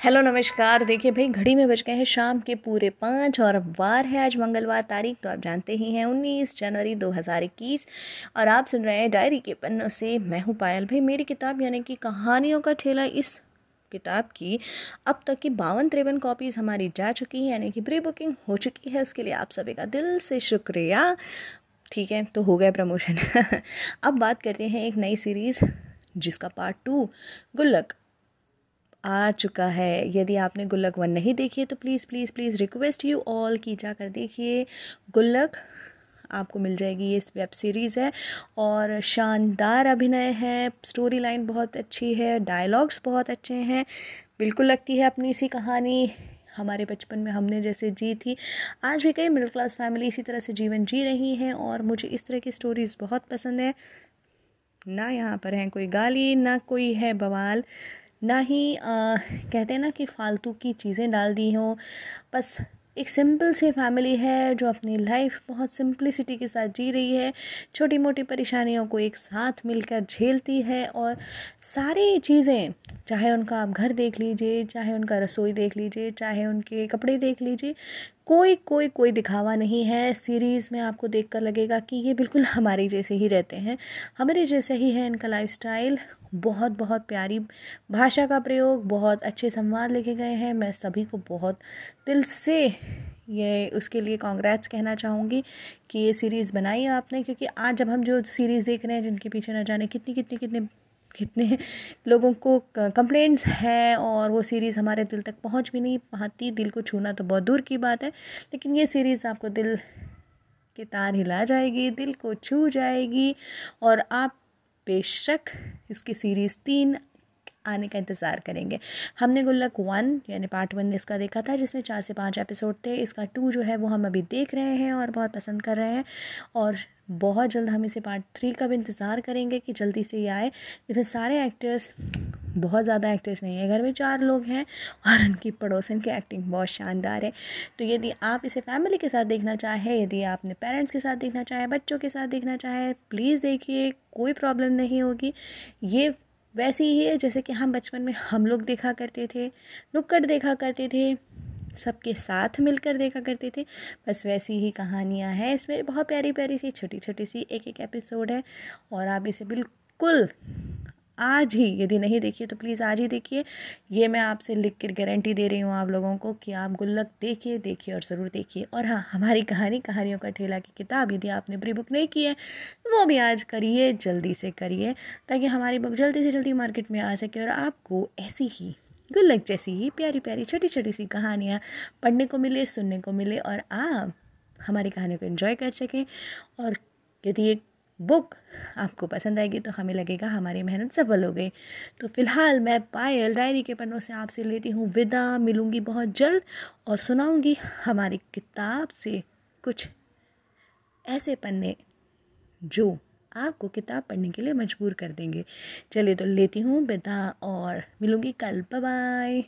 Hello नमस्कार। देखिए भाई, घड़ी में बज गए हैं शाम के पूरे पाँच और वार है। आज मंगलवार तारीख तो आप जानते ही हैं, उन्नीस जनवरी 2021 और आप सुन रहे हैं डायरी के पन्नों से मैं हूँ पायल। भाई, मेरी किताब यानी कि कहानियों का ठेला इस किताब की अब तक की बावन तिरपन कॉपीज़ हमारी जा चुकी है, यानी कि प्री बुकिंग हो चुकी है। उसके लिए आप सभी का दिल से शुक्रिया। ठीक है तो हो गया प्रमोशन अब बात करते हैं एक नई सीरीज़ जिसका पार्ट टू गुल्लक। आ चुका है। यदि आपने गुल्लक वन नहीं देखी है तो please please please request you all की जाकर देखिए। गुल्लक आपको मिल जाएगी, ये इस वेब सीरीज़ है और शानदार अभिनय है। स्टोरी लाइन बहुत अच्छी है डायलॉग्स बहुत अच्छे हैं। बिल्कुल लगती है अपनी सी कहानी। हमारे बचपन में हमने जैसे जी थी, आज भी कई मिडिल क्लास फैमिली इसी तरह से जीवन जी रही हैं और मुझे इस तरह की स्टोरीज़ बहुत पसंद है। ना यहाँ पर हैं कोई गाली, ना कोई है बवाल। ना ही आ, कहते हैं ना कि फालतू की चीज़ें डाल दी हों। बस एक सिंपल सी फैमिली है जो अपनी लाइफ बहुत सिंपलिसिटी के साथ जी रही है। छोटी मोटी परेशानियों को एक साथ मिलकर झेलती है और सारी चीज़ें चाहे उनका आप घर देख लीजिए, चाहे उनका रसोई देख लीजिए, चाहे उनके कपड़े देख लीजिए, कोई कोई कोई दिखावा नहीं है। सीरीज़ में आपको देखकर लगेगा कि ये बिल्कुल हमारे जैसे ही रहते हैं। हमारे जैसे ही है इनका लाइफस्टाइल बहुत बहुत प्यारी भाषा का प्रयोग, बहुत अच्छे संवाद लिखे गए हैं। मैं सभी को बहुत दिल से ये, उसके लिए कांग्रेट्स कहना चाहूँगी कि ये सीरीज़ बनाई आपने, क्योंकि आज जब हम जो सीरीज़ देख रहे हैं, जिनके पीछे न जाने कितनी कितनी, कितने कितने लोगों को कंप्लेंट्स हैं और वो सीरीज़ हमारे दिल तक पहुँच भी नहीं पाती, दिल को छूना तो बहुत दूर की बात है, लेकिन ये सीरीज़ आपको दिल के तार हिला जाएगी, दिल को छू जाएगी और आप बेशक इसकी सीरीज़ तीन आने का इंतज़ार करेंगे। हमने गुल्लक वन, यानी पार्ट वन इसका देखा था, जिसमें चार से पाँच एपिसोड थे। इसका टू जो है, वो हम अभी देख रहे हैं और बहुत पसंद कर रहे हैं। और बहुत जल्द हम इसे पार्ट थ्री का भी इंतज़ार करेंगे कि जल्दी से ये आए। इसमें सारे एक्टर्स बहुत ज़्यादा एक्टर्स नहीं है। घर में चार लोग हैं और उनकी पड़ोसन की एक्टिंग बहुत शानदार है। तो यदि आप इसे फैमिली के साथ देखना चाहें, यदि आप अपने पेरेंट्स के साथ देखना चाहें, बच्चों के साथ देखना चाहें प्लीज़ देखिए, कोई प्रॉब्लम नहीं होगी। ये वैसी ही है, जैसे कि हम बचपन में हम लोग देखा करते थे, नुक्कड़ देखा करते थे, सबके साथ मिलकर देखा करते थे। बस वैसी ही कहानियाँ हैं। इसमें बहुत प्यारी प्यारी सी छोटी छोटी सी एक एक एपिसोड है और आप इसे बिल्कुल आज ही, यदि नहीं देखिए तो प्लीज़ आज ही देखिए। ये मैं आपसे लिख कर गारंटी दे रही हूँ आप लोगों को कि आप गुल्लक देखिए देखिए और ज़रूर देखिए। और हाँ हमारी कहानी, कहानियों का ठेला की किताब यदि आपने प्री बुक नहीं की है, वो भी आज करिए, जल्दी से करिए, ताकि हमारी बुक जल्दी से जल्दी मार्केट में आ सके और आपको ऐसी ही, गुल्लक जैसी ही प्यारी प्यारी छोटी छोटी सी कहानियाँ पढ़ने को मिले, सुनने को मिले और आप हमारी कहानियों को इन्जॉय कर सकें। और यदि ये बुक आपको पसंद आएगी तो हमें लगेगा हमारी मेहनत सफल हो गई। तो फ़िलहाल मैं पायल डायरी के पन्नों से आपसे लेती हूँ विदा। मिलूँगी बहुत जल्द और सुनाऊँगी हमारी किताब से कुछ ऐसे पन्ने जो आपको किताब पढ़ने के लिए मजबूर कर देंगे। चलिए तो लेती हूँ विदा और मिलूँगी कल। बाय